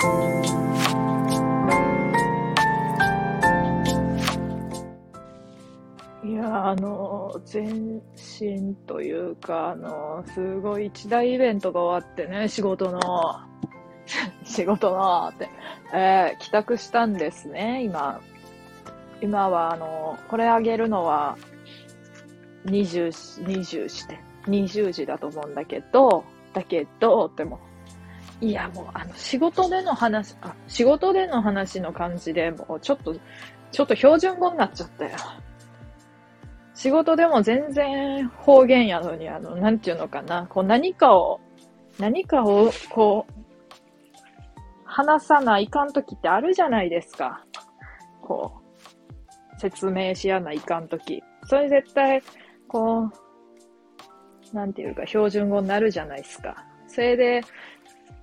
いや、あの、全身というか、あの、すごい一大イベントが終わってね、仕事の、仕事のって、えー、帰宅したんですね、今。今は、あの、これあげるのは、20、20して、20時だと思うんだけど、だけど、でも、いや、もう、あの、仕事での話、あ、仕事での話の感じでもう、ちょっと、ちょっと標準語になっちゃったよ。仕事でも全然方言やのに、あの、なんていうのかな、こう何かを、何かを、こう、話さないかんときってあるじゃないですか。こう、説明しやないかんとき。それ絶対、こう、なんていうか、標準語になるじゃないですか。それで、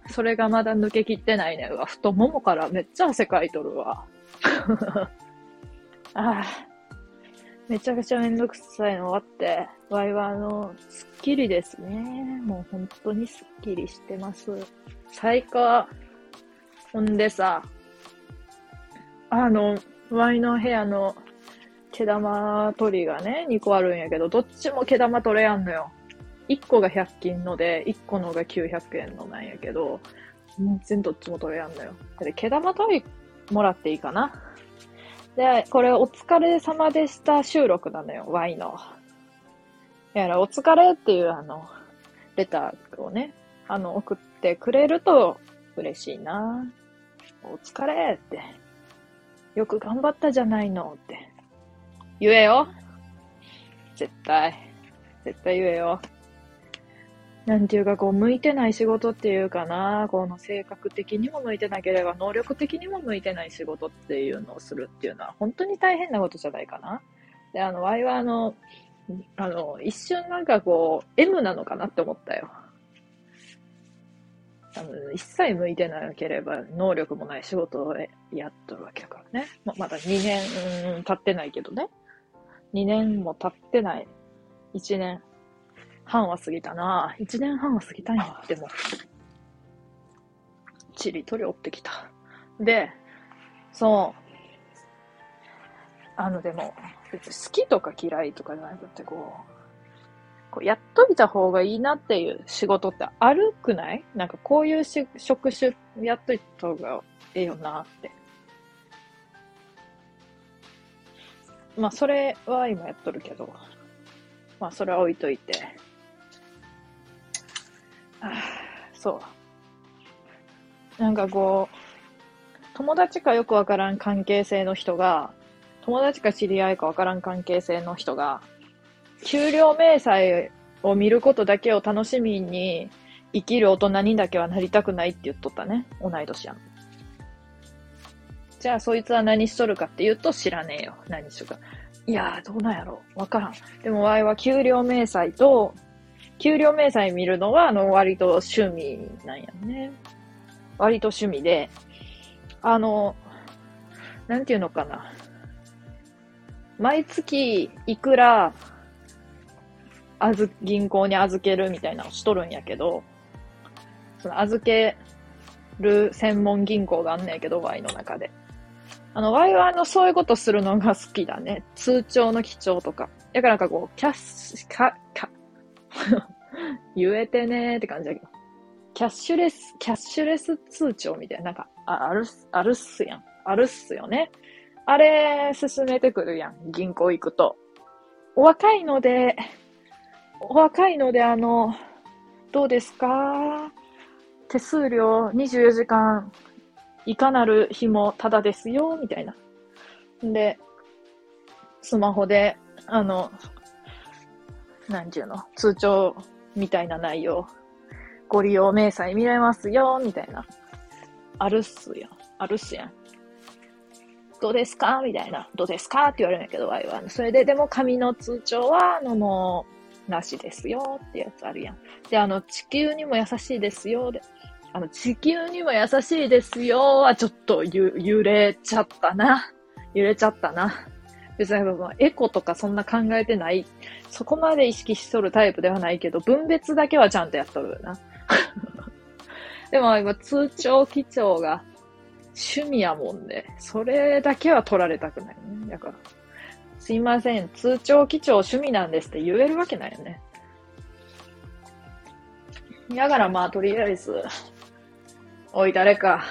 それがまだ抜けきってないね。うわ、太ももからめっちゃ汗かいとるわ。ああ、めちゃくちゃめんどくさいの終わって、ワイはあの、すっきりですね。もう本当にすっきりしてます。最高。ほんでさ、あの、ワイの部屋の毛玉取りがね、2個あるんやけど、どっちも毛玉取れやんのよ。1個が100均ので、1個のが900円のなんやけど、全然どっちも取れやんのよ。で、毛玉取りもらっていいかなで、これお疲れ様でした収録なのよ、ワイの。だから、お疲れっていうあの、レターをね、あの、送ってくれると嬉しいな。お疲れって。よく頑張ったじゃないのって。言えよ。絶対。絶対言えよ。なんていうか、こう、向いてない仕事っていうかな、この性格的にも向いてなければ、能力的にも向いてない仕事っていうのをするっていうのは、本当に大変なことじゃないかな。で、あの、ワイはあの、あの、一瞬なんかこう、M なのかなって思ったよ。あの、一切向いてなければ、能力もない仕事をやっとるわけだからね。ま、まだ2年、経ってないけどね。2年も経ってない。1年半は過ぎたな。1年半は過ぎたんや。でも。ちりとり追ってきた。で、そう。あの、でも、別に好きとか嫌いとかじゃなくて、こう、こうやっといた方がいいなっていう仕事ってあるくない？なんかこういうし職種やっといた方がええよなって。まあ、それは今やっとるけど、まあ、それは置いといて。そう。なんかこう、友達かよくわからん関係性の人が、友達か知り合いかわからん関係性の人が、給料明細を見ることだけを楽しみに生きる大人にだけはなりたくないって言っとったね。同い年やん。じゃあそいつは何しとるかって言うと知らねえよ。何しとるか。いやー、どうなんやろわからん。でも、ワイは給料明細と、給料明細見るのは、あの、割と趣味なんやね。割と趣味で、あの、なんていうのかな。毎月いくらあず、銀行に預けるみたいなのしとるんやけど、その預ける専門銀行があんねんけど、Y の中で。あの、Y はあの、そういうことするのが好きだね。通帳の記帳とか。だからなんかこう、キャッシュ、か、か、言えてねーって感じだけど。キャッシュレス、キャッシュレス通帳みたいな、なんか、あある、あるっすやん。あるっすよね。あれ、進めてくるやん。銀行行くと。お若いので、お若いので、あの、どうですか？手数料24時間、いかなる日もただですよ、みたいな。で、スマホで、あの、なんちゅうの、通帳みたいな内容、ご利用明細見れますよ、みたいな。あるっすやん。あるっすやん。どうですか？みたいな。どうですか？って言われるんやけど、ワイは。それで、でも紙の通帳は、あの、もう、なしですよってやつあるやん。で、あの、地球にも優しいですよ。で、あの、地球にも優しいですよはちょっとゆ、揺れちゃったな。揺れちゃったな。別に、エコとかそんな考えてない。そこまで意識しとるタイプではないけど、分別だけはちゃんとやっとるな。でも今通帳記帳が趣味やもんで、それだけは取られたくないね。だから、すいません、通帳記帳趣味なんですって言えるわけないよね。だからまあ、とりあえず、おい、誰か、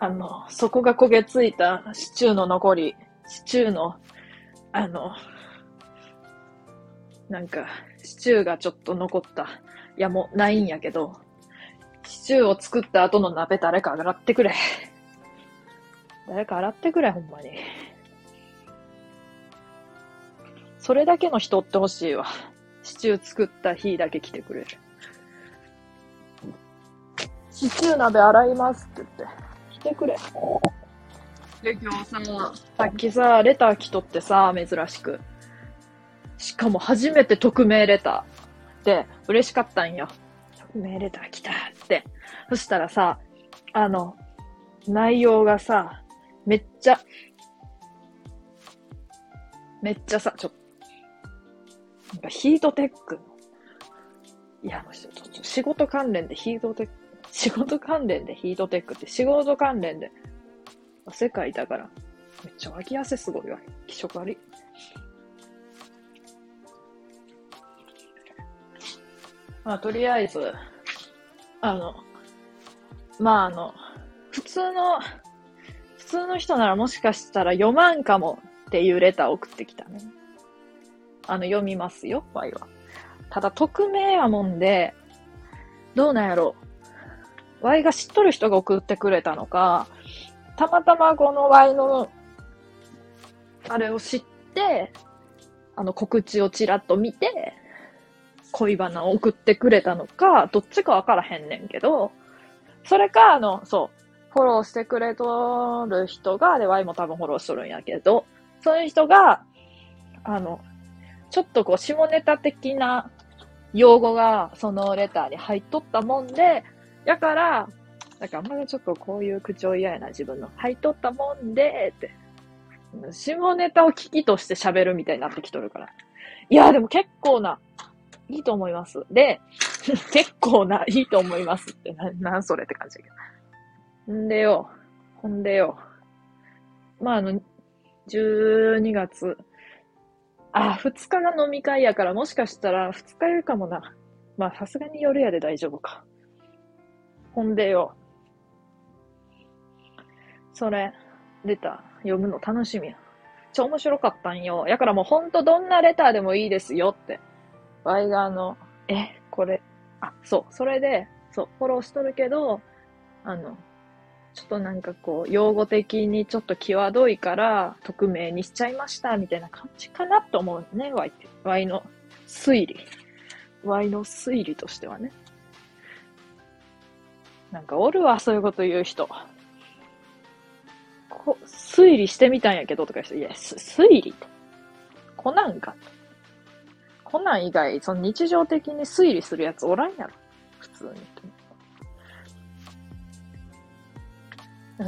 あの、底が焦げついたシチューの残り、シチューの、あの、なんか、シチューがちょっと残った。いや、もうないんやけど、シチューを作った後の鍋誰か洗ってくれ。誰か洗ってくれ、ほんまに。それだけの人ってほしいわ。シチュー作った日だけ来てくれる。シチュー鍋洗いますって言って。来てくれ。で、今日さ、さっきさ、レター来とってさ、珍しく。しかも初めて匿名レター。で、嬉しかったんよ。匿名レター来たって。そしたらさ、あの、内容がさ、めっちゃ、めっちゃさ、ちょ、なんかヒートテック。いや、ちょっと仕事関連でヒートテック、仕事関連でヒートテックって仕事関連で、世界だから、めっちゃ脇汗すごいわ。気色悪い。まあ、とりあえず、あの、まあ、あの、普通の、普通の人ならもしかしたら読まんかもっていうレター送ってきたね。あの、読みますよ、ワイは。ただ、匿名やもんで、どうなんやろう。ワイが知っとる人が送ってくれたのか、たまたまこのワイの、あれを知って、あの告知をちらっと見て、恋バナを送ってくれたのか、どっちかわからへんねんけど、それか、あの、そう、フォローしてくれとる人が、で、ワイも多分フォローしとるんやけど、そういう人が、あの、ちょっとこう、下ネタ的な用語がそのレターに入っとったもんで、やから、なんかあんまりちょっとこういう口調嫌やな、自分の。入っとったもんで、って。下ネタを聞きとして喋るみたいになってきとるから。いや、でも結構な、いいと思います。で、結構な、いいと思いますって、な、なんそれって感じだけど。んでよ、ほんでよ。まあ、あの、12月あ、二日が飲み会やから、もしかしたら二日酔いかもな。まあ、さすがに夜やで大丈夫か。ほんでよ。それ、レター読むの楽しみや。ちょ、面白かったんよ。やからもうほんとどんなレターでもいいですよって。ワイがの、え、これ、あ、そう、それで、そう、フォローしとるけど、あの、ちょっとなんかこう、用語的にちょっと際どいから、匿名にしちゃいました、みたいな感じかなと思うね、ワイって。ワイの推理。ワイの推理としてはね。なんかおるわ、そういうこと言う人。推理してみたんやけどとか言う人、いや、推理って。コナンか。コナン以外、その日常的に推理するやつおらんやろ。普通に。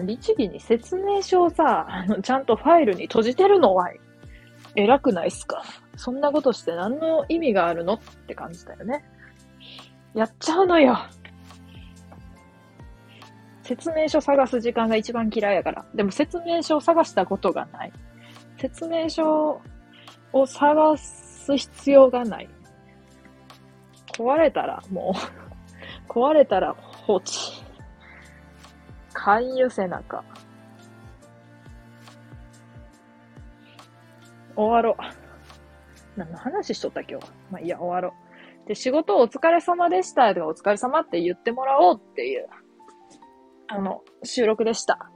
律儀に説明書をさ、あの、ちゃんとファイルに閉じてるのは、偉くないっすかそんなことして何の意味があるのって感じだよね。やっちゃうのよ。説明書探す時間が一番嫌いやから。でも説明書を探したことがない。説明書を探す必要がない。壊れたらもう 壊れたら放置。勧誘背中。終わろう。何の話しとった今日は。まあいや、終わろう。で、仕事お疲れ様でしたとかお疲れ様って言ってもらおうっていう、あの、収録でした。